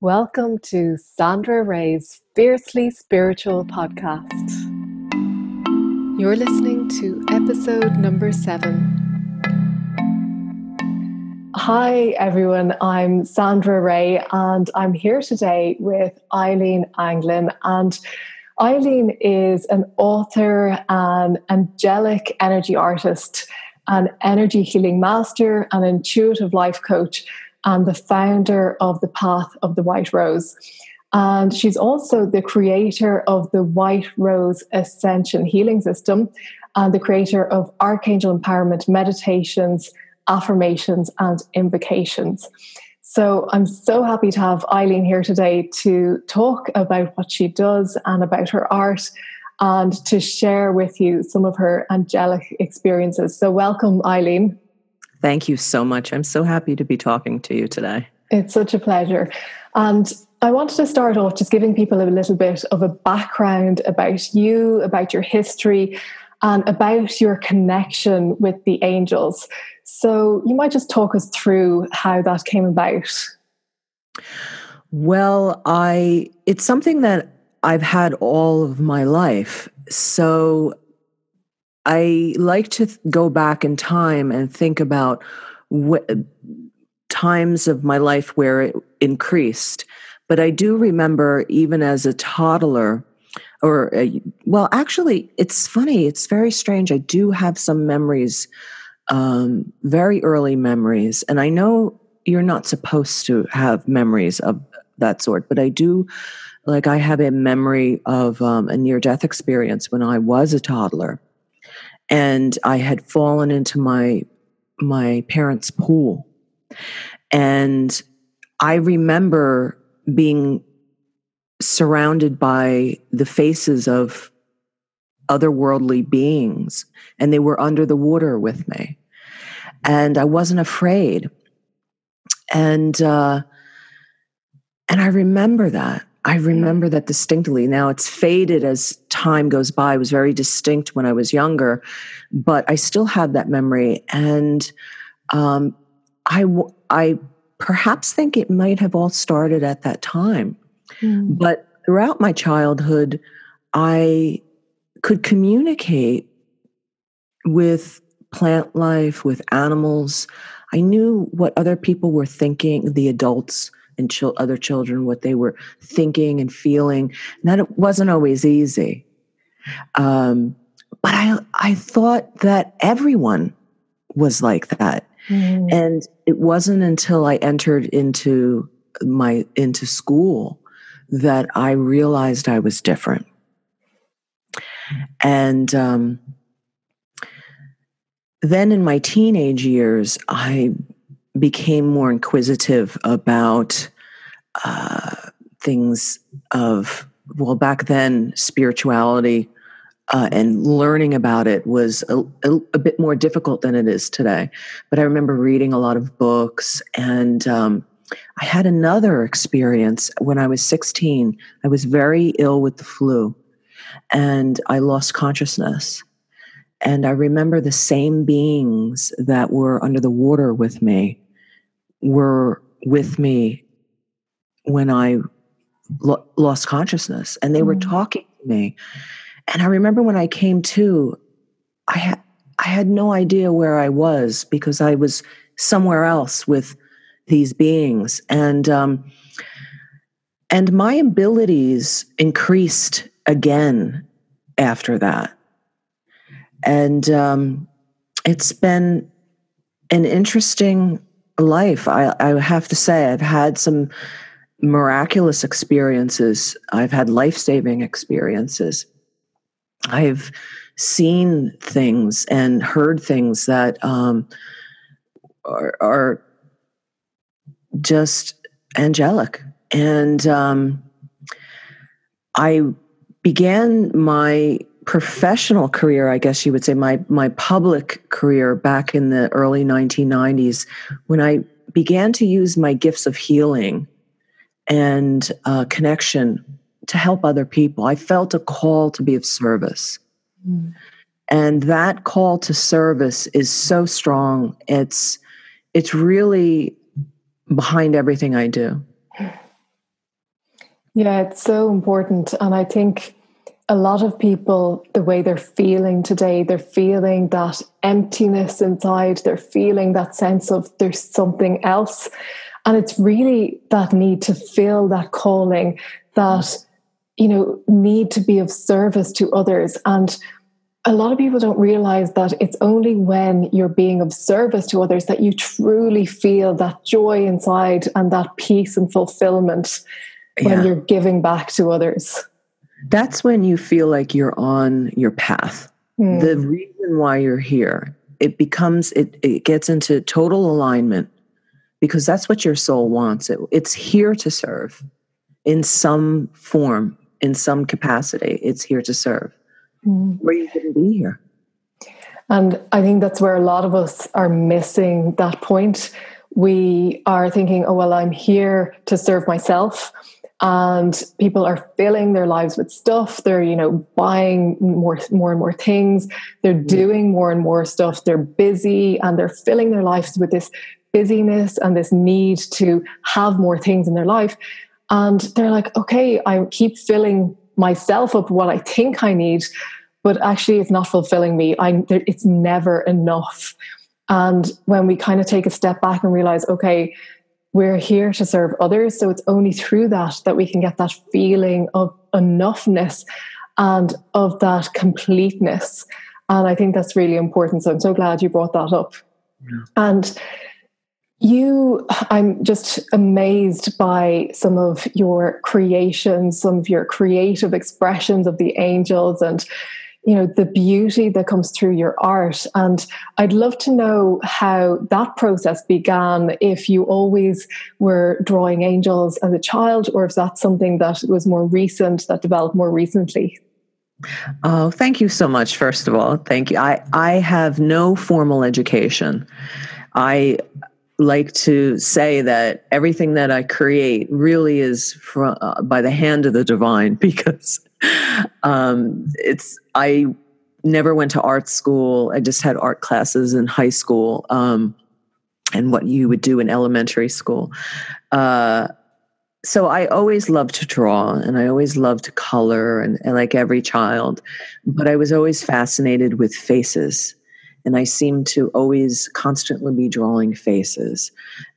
Welcome to Sandra Ray's Fiercely Spiritual podcast. You're listening to episode number seven. Hi, everyone. I'm Sandra Ray, and I'm here today with Eileen Anglin. And Eileen is an author, an angelic energy artist, an energy healing master, an intuitive life coach and the founder of the Path of the White Rose. And she's also the creator of the White Rose Ascension Healing System and the creator of Archangel Empowerment Meditations, Affirmations, and Invocations. So I'm so happy to have Eileen here today to talk about what she does and about her art and to share with you some of her angelic experiences. So, welcome, Eileen. Thank you so much. I'm so happy to be talking to you today. It's such a pleasure. And I wanted to start off just giving people a little bit of a background about you, about your history, and about your connection with the angels. So you might just talk us through how that came about. Well, I it's something that I've had all of my life. So I like to th- go back in time and think about what times of my life where it increased. But I do remember, even as a toddler, or a, well, actually, it's funny. It's very strange. I do have some memories, um, very early memories, and I know you're not supposed to have memories of that sort, but I do. Like I have a memory of um, a near-death experience when I was a toddler, and I had fallen into my my parents' pool. And I remember being surrounded by the faces of otherworldly beings, and they were under the water with me. And I wasn't afraid. And uh, and I remember that. I remember that distinctly. Now it's faded as time goes by. It was very distinct when I was younger, but I still have that memory. And um, I, I perhaps think it might have all started at that time. Mm. But throughout my childhood, I could communicate with plant life, with animals. I knew what other people were thinking, the adults and ch- other children what they were thinking and feeling and that it wasn't always easy um, but i i thought that everyone was like that mm. and it wasn't until i entered into my into school that i realized i was different and um, then in my teenage years i became more inquisitive about uh, things of well back then spirituality uh, and learning about it was a, a, a, bit more difficult than it is today but i remember reading a lot of books and um, i had another experience when i was 16 i was very ill with the flu and i lost consciousness and i remember the same beings that were under the water with me were with me when I lo- lost consciousness and they mm. were talking to me. And I remember when I came to, I had I had no idea where I was because I was somewhere else with these beings, and um, and my abilities increased again after that, and um, it's been an interesting life. I, I have to say, I've had some miraculous experiences. I've had life saving experiences. I've seen things and heard things that um, are, are, just angelic. And um, I began my professional career, I guess you would say, my my public career back in the early 1990s, when I began to use my gifts of healing and uh, connection to help other people. I felt a call to be of service. Mm. And that call to service is so strong. It's it's really behind everything I do. Yeah, it's so important. And I think a lot of people, the way they're feeling today, they're feeling that emptiness inside, they're feeling that sense of there's something else. And it's really that need to feel that calling, that, you know, need to be of service to others. And a lot of people don't realize that it's only when you're being of service to others that you truly feel that joy inside and that peace and fulfillment when yeah. you're giving back to others that's when you feel like you're on your path. Mm. The reason why you're here, it becomes, it, it gets into total alignment because that's what your soul wants. It, it's here to serve in some form, in some capacity. It's here to serve. Mm. Where you couldn't be here. And I think that's where a lot of us are missing that point. We are thinking, oh, well, I'm here to serve myself and people are filling their lives with stuff they're you know buying more more and more things they're mm. doing more and more stuff they're busy and they're filling their lives with this busyness and this need to have more things in their life and they're like okay i keep filling myself up what i think i need but actually it's not fulfilling me i it's never enough and when we kind of take a step back and realize okay we're here to serve others. So it's only through that that we can get that feeling of enoughness and of that completeness. And I think that's really important. So I'm so glad you brought that up. Yeah. And you, I'm just amazed by some of your creations, some of your creative expressions of the angels and you know the beauty that comes through your art. And i'd love to know how that process began if you always were drawing angels as a child or if that's something that was more recent that developed more recently. Oh thank you so much first of all. Thank you. I i have no formal education. I like to say that everything that I create really is from, uh, by the hand of the divine because um, it's I never went to art school. I just had art classes in high school um, and what you would do in elementary school. Uh, so I always loved to draw and I always loved to color and, and like every child, but I was always fascinated with faces and I seemed to always constantly be drawing faces.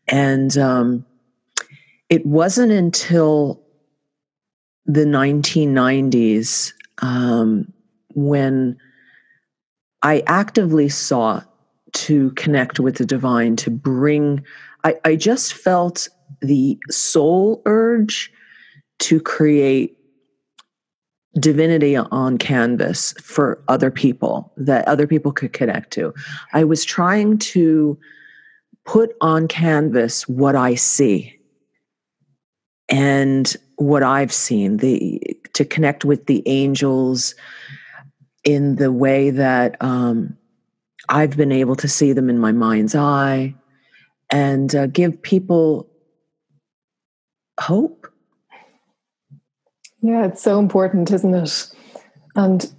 And um, it wasn't until the 1990s um, when I actively sought to connect with the divine, to bring, I, I just felt the soul urge to create divinity on canvas for other people that other people could connect to. I was trying to put on canvas what I see and what I've seen, the to connect with the angels in the way that um, I've been able to see them in my mind's eye and uh, give people hope yeah, it's so important, isn't it? And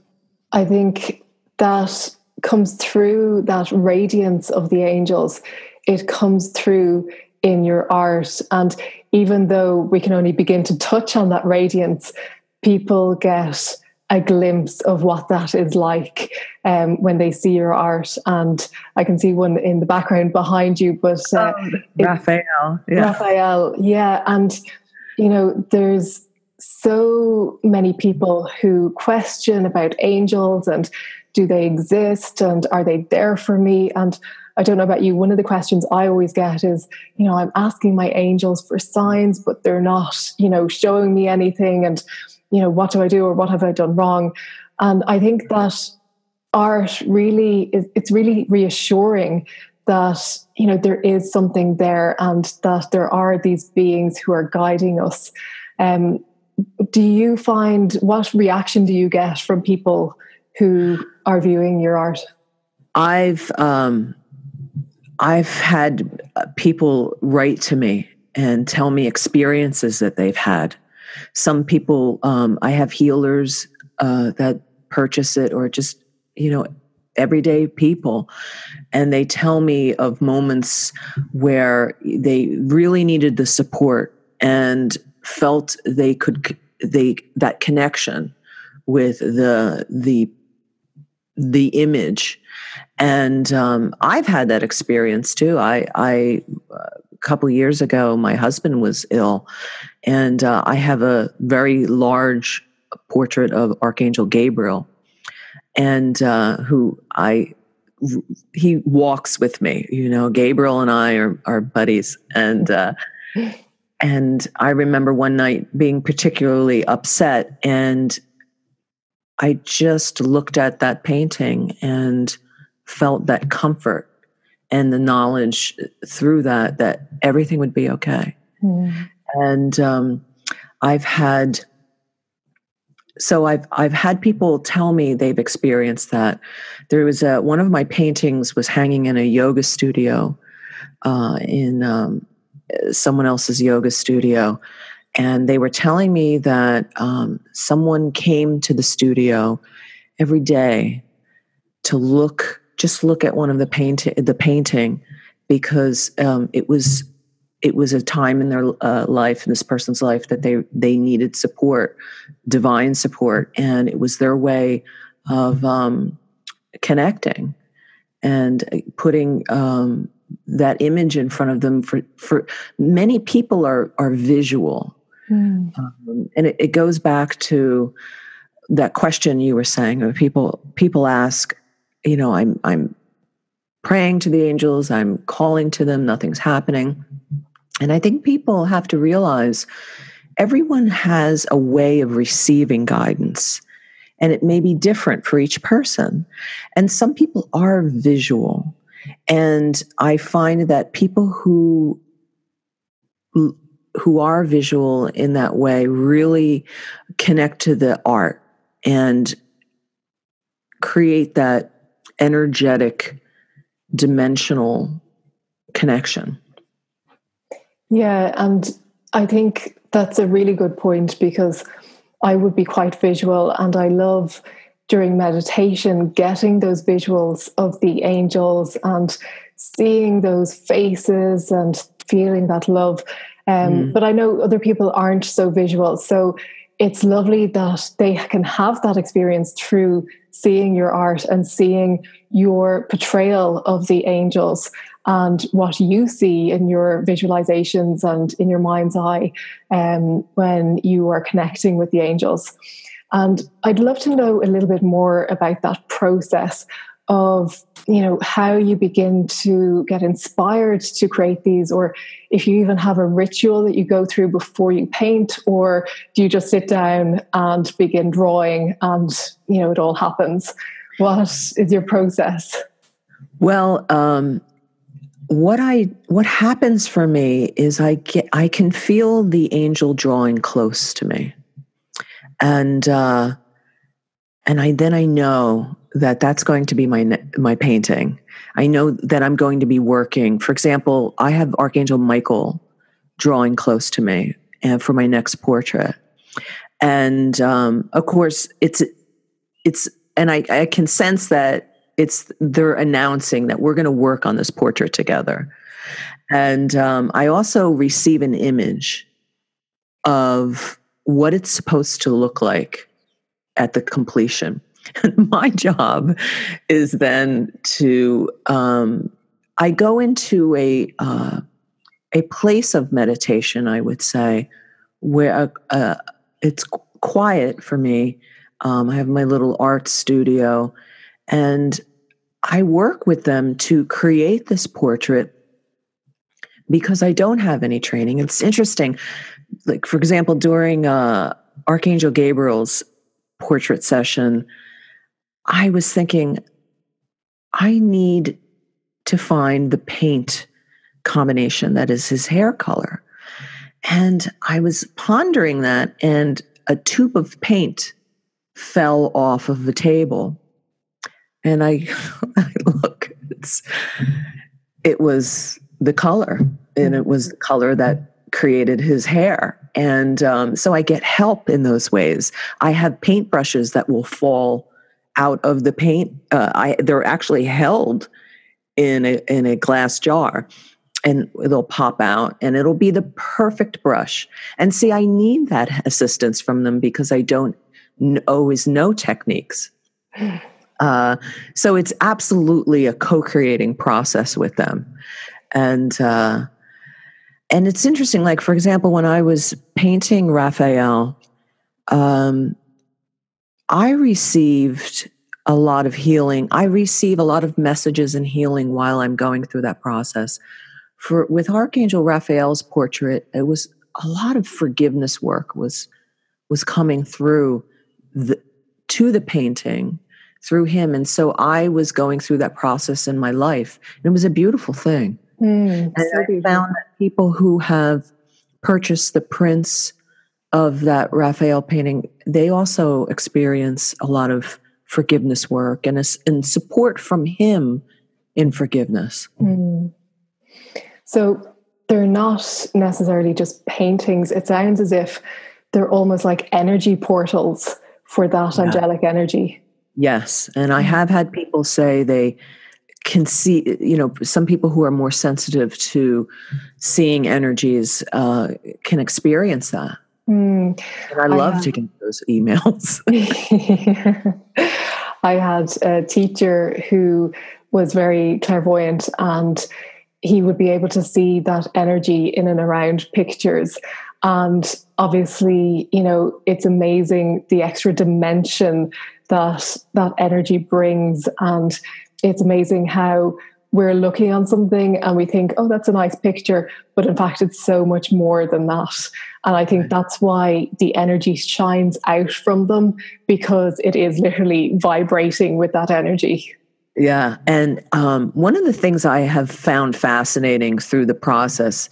I think that comes through that radiance of the angels. It comes through in your art. And even though we can only begin to touch on that radiance, people get a glimpse of what that is like um, when they see your art. And I can see one in the background behind you, but uh, oh, Raphael. Yeah. Raphael, yeah. And, you know, there's so many people who question about angels and do they exist and are they there for me and I don't know about you. One of the questions I always get is, you know, I'm asking my angels for signs, but they're not, you know, showing me anything. And, you know, what do I do or what have I done wrong? And I think that art really is, it's really reassuring that, you know, there is something there and that there are these beings who are guiding us. Um, do you find what reaction do you get from people who are viewing your art? I've um, I've had people write to me and tell me experiences that they've had. Some people, um, I have healers uh, that purchase it, or just you know everyday people and they tell me of moments where they really needed the support and felt they could they that connection with the the the image. And um, i've had that experience too. I i a couple years ago my husband was ill and uh, i have a very large portrait of archangel gabriel and uh, who i he walks with me you know gabriel and i are, are buddies and uh, and i remember one night being particularly upset and I just looked at that painting and felt that comfort and the knowledge through that that everything would be okay. Mm. And um, I've had so I've I've had people tell me they've experienced that. There was a one of my paintings was hanging in a yoga studio uh, in um, someone else's yoga studio, and they were telling me that um, someone came to the studio every day to look just look at one of the paint the painting because um, it was it was a time in their uh, life in this person's life that they they needed support divine support. And it was their way of um, connecting and putting um, that image in front of them for for many people are are visual Mm. Um, and it, it, goes back to that question you were saying. Of people people ask, you know, I'm I'm praying to the angels, I'm calling to them, nothing's happening. And I think people have to realize everyone has a way of receiving guidance. And it may be different for each person. And some people are visual. And I find that people who who are visual in that way really connect to the art and create that energetic dimensional connection. Yeah and i think that's a really good point because i would be quite visual and i love during meditation getting those visuals of the angels and seeing those faces and feeling that love um, mm. But I know other people aren't so visual. So it's lovely that they can have that experience through seeing your art and seeing your portrayal of the angels and what you see in your visualizations and in your mind's eye um, when you are connecting with the angels. And I'd love to know a little bit more about that process of you know how you begin to get inspired to create these or if you even have a ritual that you go through before you paint or do you just sit down and begin drawing and you know it all happens? What is your process? Well um, what i what happens for me is i get i can feel the angel drawing close to me and uh and i then i know that that's going to be my my painting. I know that I'm going to be working. For example, I have Archangel Michael drawing close to me and uh, for my next portrait. And um, of course, it's it's and I, I can sense that it's they're announcing that we're going to work on this portrait together. And um, I also receive an image of what it's supposed to look like at the completion. my job is then to um, I go into a uh, a place of meditation. I would say where uh, uh, it's quiet for me. Um, I have my little art studio, and I work with them to create this portrait because I don't have any training. It's interesting. Like for example, during uh, Archangel Gabriel's portrait session, I was thinking, I need to find the paint combination that is his hair color. And I was pondering that, and a tube of paint fell off of the table. And I, I look, it was the color, and it was the color that created his hair. And um, so I get help in those ways. I have paintbrushes that will fall out of the paint. Uh, I they're actually held in a in a glass jar, and they'll pop out and it'll be the perfect brush. And see, I need that assistance from them because I don't always know techniques. Uh, so it's absolutely a co-creating process with them, and uh, and it's interesting. Like for example, when I was painting Raphael, um, I received a lot of healing. I receive a lot of messages and healing while I'm going through that process. For with Archangel Raphael's portrait, it was a lot of forgiveness work was was coming through the, to the painting through him, and so I was going through that process in my life, and it was a beautiful thing. Mm, and so I found that people who have purchased the prints of that Raphael painting, they also experience a lot of forgiveness work and, a, and support from him in forgiveness. Mm. So they're not necessarily just paintings. It sounds as if they're almost like energy portals for that yeah. angelic energy. Yes. And I have had people say they can see, you know, some people who are more sensitive to seeing energies uh, can experience that. Mm, and I love I to get those emails. I had a teacher who was very clairvoyant and he would be able to see that energy in and around pictures. And obviously, you know, it's amazing the extra dimension that that energy brings. And it's amazing how we're looking on something and we think, oh, that's a nice picture. But in fact, it's so much more than that. And I think that's why the energy shines out from them because it is literally vibrating with that energy. Yeah. And um, one of the things I have found fascinating through the process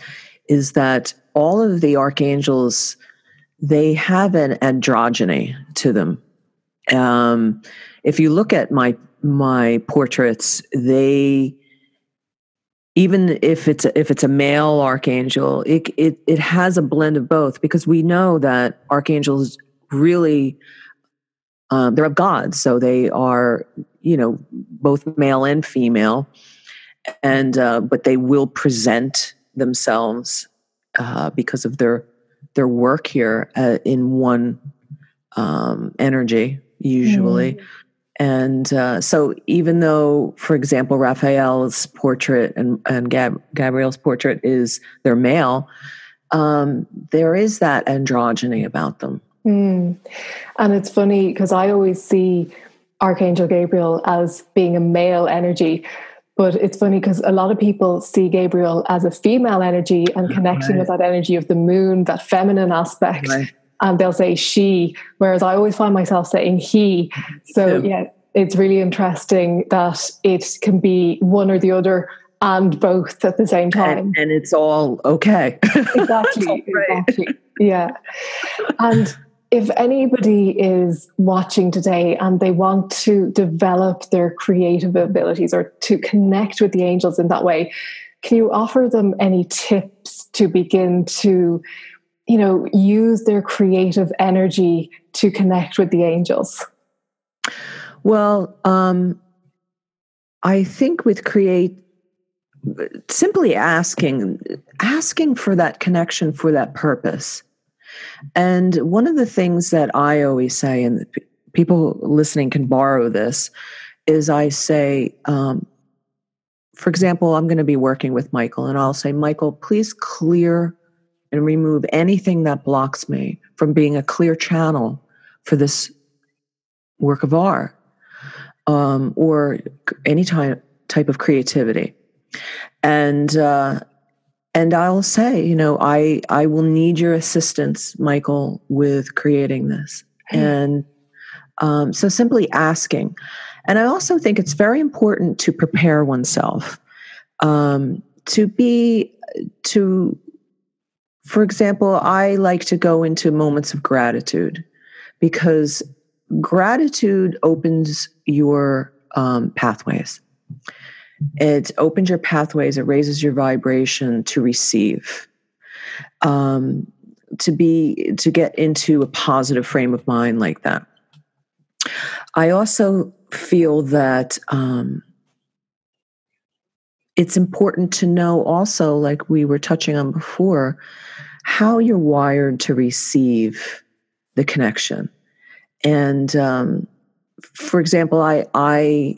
is that all of the archangels, they have an androgyny to them. Um, if you look at my my portraits, they even if it's a, if it's a male archangel, it, it it has a blend of both because we know that archangels really um, they're of God, so they are you know both male and female, and uh, but they will present themselves uh, because of their their work here uh, in one um, energy usually. Mm. And uh, so, even though, for example, Raphael's portrait and, and Gab- Gabriel's portrait is their male, um, there is that androgyny about them. Mm. And it's funny because I always see Archangel Gabriel as being a male energy. But it's funny because a lot of people see Gabriel as a female energy and connecting right. with that energy of the moon, that feminine aspect. Right and they'll say she, whereas I always find myself saying he. So yeah, it's really interesting that it can be one or the other and both at the same time. And, and it's all okay. exactly. all exactly. Yeah. And if anybody is watching today and they want to develop their creative abilities or to connect with the angels in that way, can you offer them any tips to begin to you know, use their creative energy to connect with the angels? Well, um, I think with create, simply asking, asking for that connection for that purpose. And one of the things that I always say, and people listening can borrow this, is I say, um, for example, I'm going to be working with Michael, and I'll say, Michael, please clear and remove anything that blocks me from being a clear channel for this work of art um, or any type type of creativity. And uh, and I'll say, you know, I I will need your assistance, Michael, with creating this. And um, so simply asking. And I also think it's very important to prepare oneself um, to be to for example, I like to go into moments of gratitude because gratitude opens your um, pathways. It opens your pathways, it raises your vibration to receive. Um, to be to get into a positive frame of mind like that. I also feel that um, it's important to know also, like we were touching on before, how you're wired to receive the connection. And um, for example, I I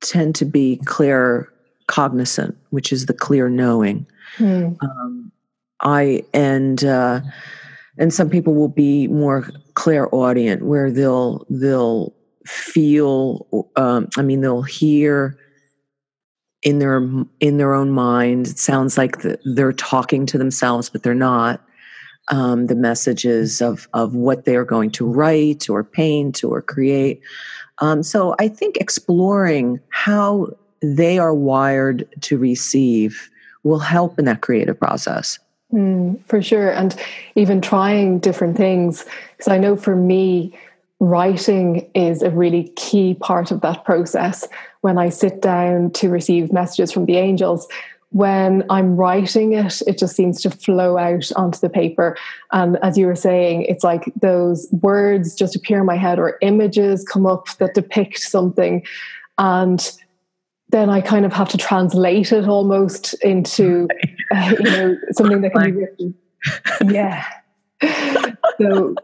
tend to be clear cognizant, which is the clear knowing. Hmm. Um, I and uh, and some people will be more clairaudient, where they'll they'll feel. Um, I mean, they'll hear in their in their own mind. It sounds like the, they're talking to themselves, but they're not. Um, the messages of of what they're going to write or paint or create. Um, so I think exploring how they are wired to receive will help in that creative process. Mm, for sure. And even trying different things. Because I know for me, writing is a really key part of that process. When I sit down to receive messages from the angels, when I'm writing it, it just seems to flow out onto the paper. And as you were saying, it's like those words just appear in my head or images come up that depict something. And then I kind of have to translate it almost into, uh, you know, something that can be written. Yeah. so,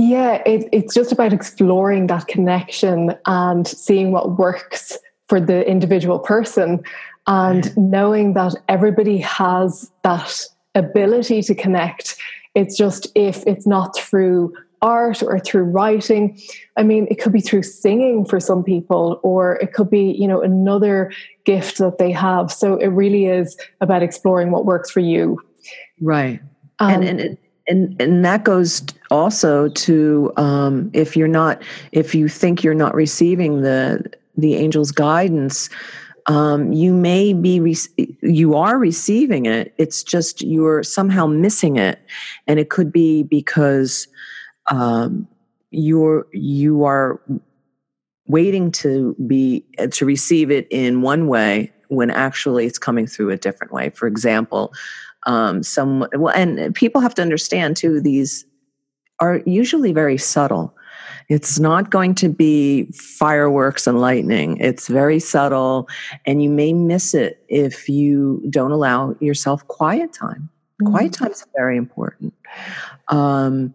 yeah, it, it's just about exploring that connection and seeing what works for the individual person and knowing that everybody has that ability to connect. It's just if it's not through art or through writing. I mean, it could be through singing for some people, or it could be, you know, another gift that they have. So it really is about exploring what works for you. Right. Um, and, and, and, and that goes also to um, if you're not, if you think you're not receiving the, the angel's guidance, um, you may be re- you are receiving it. It's just you're somehow missing it. And it could be because um, you're you are waiting to be to receive it in one way when actually it's coming through a different way. For example um, some well and people have to understand too these are usually very subtle it's not going to be fireworks and lightning. It's very subtle, and you may miss it if you don't allow yourself quiet time. Mm-hmm. Quiet time is very important. Um,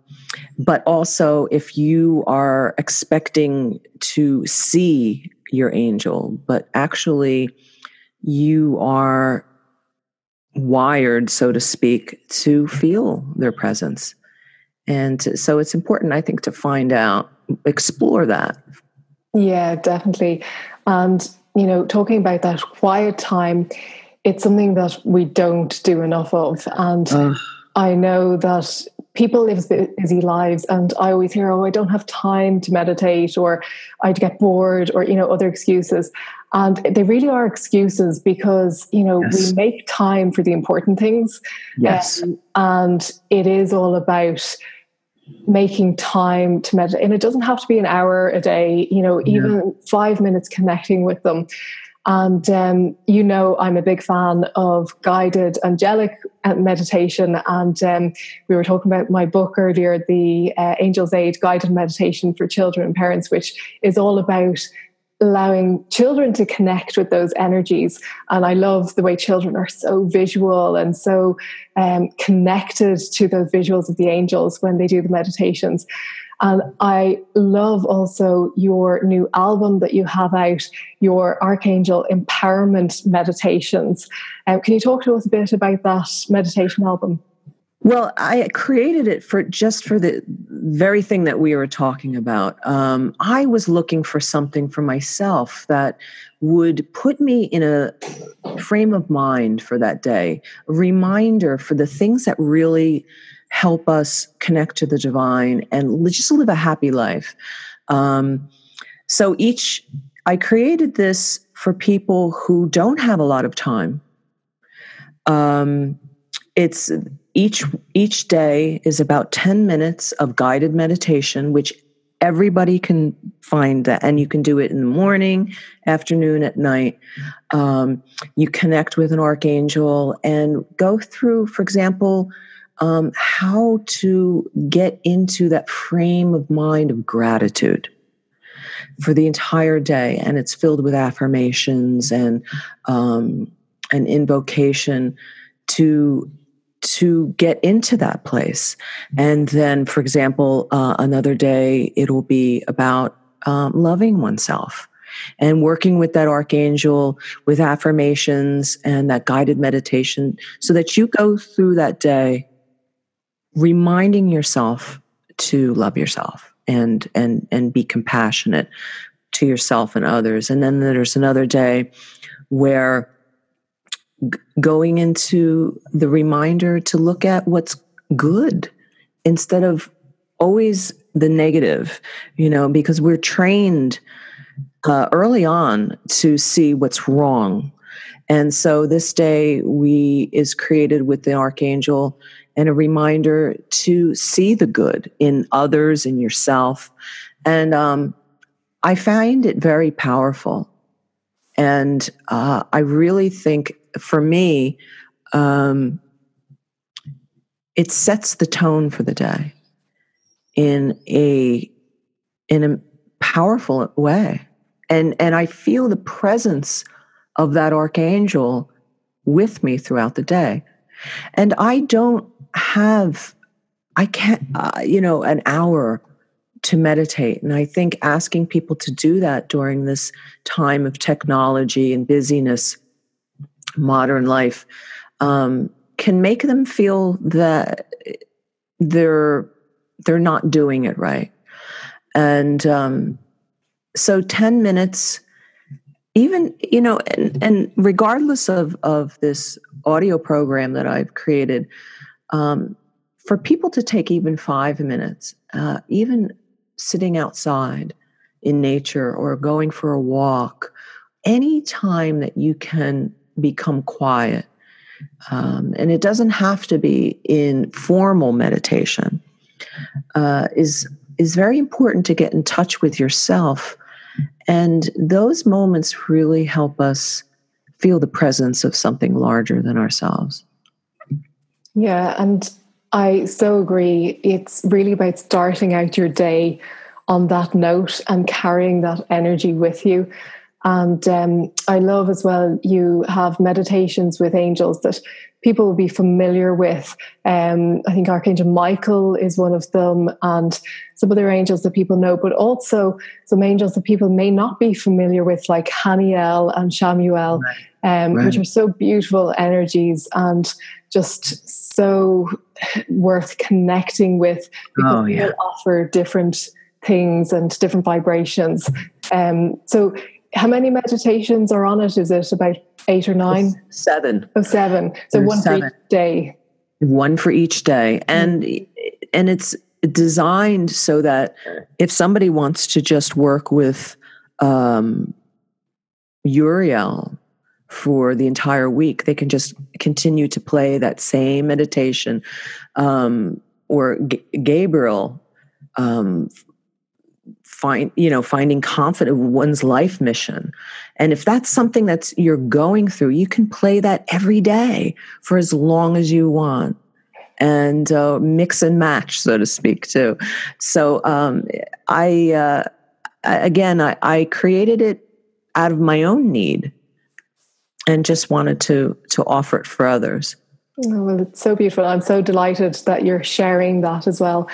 but also, if you are expecting to see your angel, but actually you are wired, so to speak, to feel their presence. And so it's important, I think, to find out explore that. Yeah, definitely. And, you know, talking about that quiet time, it's something that we don't do enough of. And uh. I know that people live busy lives and i always hear oh i don't have time to meditate or i'd get bored or you know other excuses and they really are excuses because you know yes. we make time for the important things yes um, and it is all about making time to meditate. And it doesn't have to be an hour a day you know even yeah. five minutes connecting with them. And um, you know i'm a big fan of guided angelic uh, meditation. And um, we were talking about my book earlier the uh, angel's aid guided meditation for children and parents which is all about allowing children to connect with those energies. And I love the way children are so visual and so um, connected to those visuals of the angels when they do the meditations. And I love also your new album that you have out, your Archangel Empowerment Meditations. Um, can you talk to us a bit about that meditation album? Well, I created it for just for the very thing that we were talking about. Um, I was looking for something for myself that would put me in a frame of mind for that day, a reminder for the things that really help us connect to the divine and just live a happy life. Um, so each, I created this for people who don't have a lot of time. Um, it's each each day is about 10 minutes of guided meditation which everybody can find that and you can do it in the morning afternoon at night. Um, you connect with an archangel and go through for example um, how to get into that frame of mind of gratitude for the entire day and it's filled with affirmations and um, an invocation to to get into that place. And then, for example, uh, another day it'll be about um, loving oneself and working with that archangel with affirmations and that guided meditation so that you go through that day reminding yourself to love yourself and and and be compassionate to yourself and others and then there's another day where going into the reminder to look at what's good instead of always the negative, you know, because we're trained uh, early on to see what's wrong. And so this day we is created with the archangel and a reminder to see the good in others in yourself. And um, I find it very powerful. And uh, I really think for me, um, it sets the tone for the day in a in a powerful way. And and i feel the presence of that archangel with me throughout the day. And i don't have i can't uh, you know an hour to meditate. And i think asking people to do that during this time of technology and busyness modern life um, can make them feel that they're they're not doing it right. And um, so 10 minutes even you know and, and regardless of of this audio program that i've created um, for people to take even five minutes uh, even sitting outside in nature or going for a walk any time that you can become quiet. Um, and it doesn't have to be in formal meditation. Uh, is is very important to get in touch with yourself, and those moments really help us feel the presence of something larger than ourselves. Yeah, and I so agree. It's really about starting out your day on that note and carrying that energy with you. And um, I love as well, you have meditations with angels that people will be familiar with. Um, I think Archangel Michael is one of them, and some other angels that people know, but also some angels that people may not be familiar with, like Haniel and Shamuel, right. Um, right. which are so beautiful energies and just so worth connecting with because oh, yeah. they offer different things and different vibrations. Um, so how many meditations are on it? Is it about eight or nine? Seven. Oh, seven. So There's one seven. for each day. One for each day, and mm. and it's designed so that if somebody wants to just work with um, Uriel for the entire week, they can just continue to play that same meditation, um, or G- Gabriel um, find you know finding confidence one's life mission. And if that's something that's you're going through you can play that every day for as long as you want and uh, mix and match so to speak too. So um, i uh, again I, I created it out of my own need and just wanted to to offer it for others. Oh, well it's so beautiful. I'm so delighted that you're sharing that as well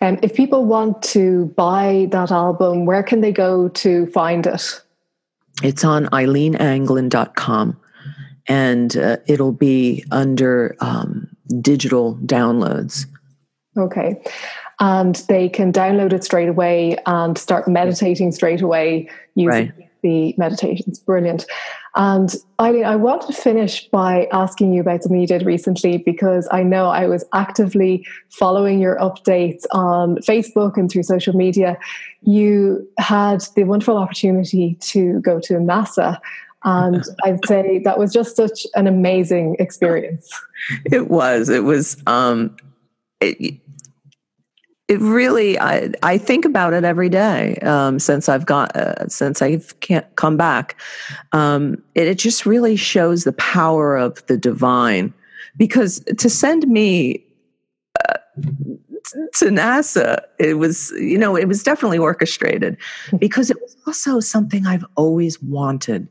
um, if people want to buy that album, where can they go to find it? It's on eileenanglin.com and uh, it'll be under um, digital downloads. Okay. And they can download it straight away and start meditating straight away using right. the meditations. Brilliant. And Eileen, I want to finish by asking you about something you did recently because I know I was actively following your updates on Facebook and through social media. You had the wonderful opportunity to go to NASA. And I'd say that was just such an amazing experience. It was. It was. Um, it, it really I, I think about it every day um, since I've got uh, since I've can't come back. Um, it, it, just really shows the power of the divine because to send me uh, to NASA, it was you know it was definitely orchestrated because it was also something I've always wanted.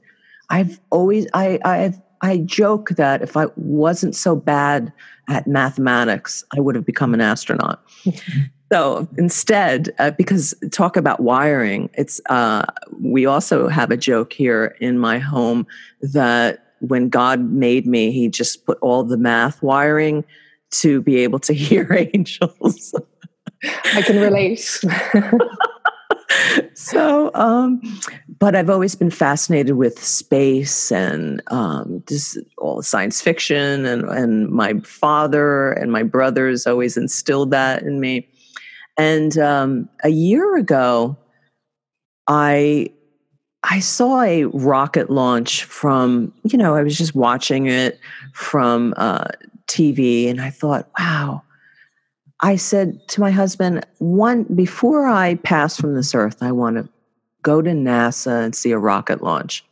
I've always I I've I joke that if I wasn't so bad at mathematics, I would have become an astronaut. So instead, uh, because talk about wiring, it's uh, we also have a joke here in my home that when God made me, He just put all the math wiring to be able to hear angels. I can relate. so, um, but I've always been fascinated with space and um, just all science fiction, and and my father and my brothers always instilled that in me. And um, a year ago, I I saw a rocket launch from you know I was just watching it from uh, TV, and I thought, wow I said to my husband, one before I pass from this earth, I want to go to NASA and see a rocket launch.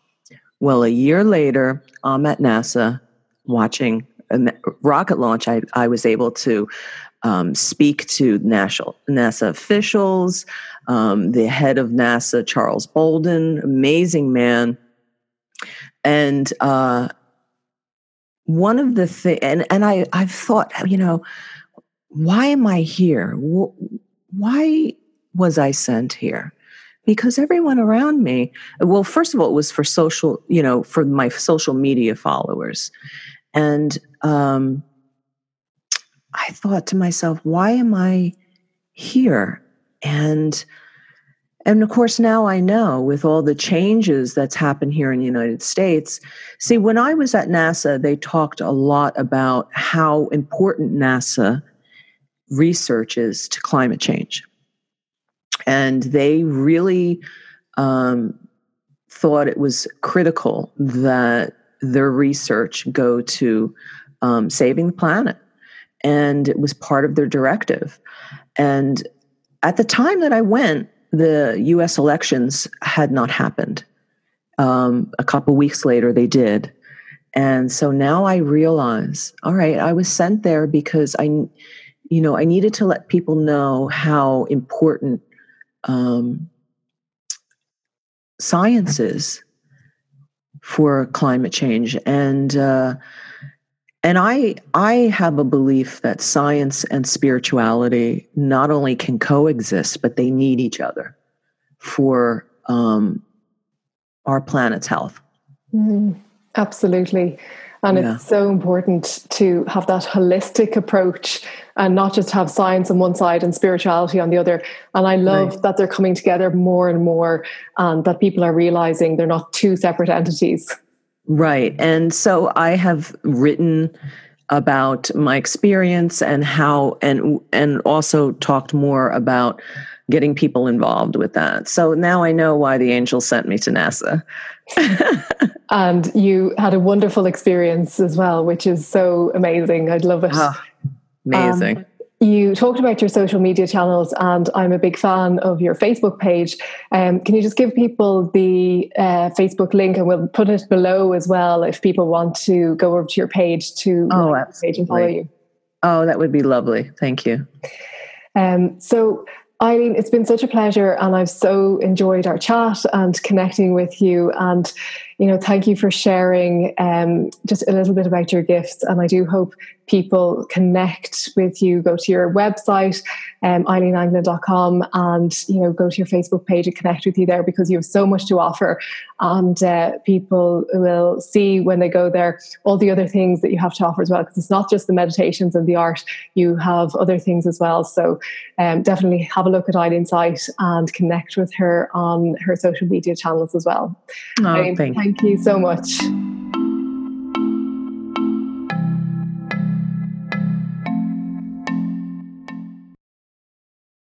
Well, a year later, I'm at NASA watching a rocket launch. I, I was able to um, speak to NASA officials, um, the head of NASA, Charles Bolden, amazing man. And uh, one of the things, and, and I, I've thought, you know, why am I here? Why was I sent here? Because everyone around me, well, first of all, it was for social, you know, for my social media followers. And um, I thought to myself, why am I here? And and of course, now I know with all the changes that's happened here in the United States. See, when I was at NASA, they talked a lot about how important NASA research is to climate change. And they really um, thought it was critical that their research go to um, saving the planet. And it was part of their directive. And at the time that I went, the US elections had not happened. Um, a couple weeks later, they did. And so now I realize, all right, I was sent there because I you know, I needed to let people know how important um, science is for climate change, and uh, and I I have a belief that science and spirituality not only can coexist, but they need each other for um, our planet's health. Mm, absolutely. And yeah. it's so important to have that holistic approach and not just have science on one side and spirituality on the other. And I love right. that they're coming together more and more and that people are realizing they're not two separate entities. Right. And so I have written about my experience and how and and also talked more about getting people involved with that. So now I know why the angel sent me to NASA. and you had a wonderful experience as well, which is so amazing. I'd love it. Oh, amazing. Um, you talked about your social media channels, and I'm a big fan of your Facebook page. Um, can you just give people the uh, Facebook link, and we'll put it below as well if people want to go over to your page to oh, page and follow you. Oh, that would be lovely. Thank you. Um, so Eileen, it's been such a pleasure, and I've so enjoyed our chat and connecting with you. And you know, thank you for sharing um, just a little bit about your gifts. And I do hope people connect with you. Go to your website, um, eileenanglin.com, and you know, go to your Facebook page and connect with you there because you have so much to offer. And uh, people will see when they go there all the other things that you have to offer as well. Because it's not just the meditations and the art; you have other things as well. So um, definitely have a look at Eileen's site and connect with her on her social media channels as well. Oh, thank you Thank you so much.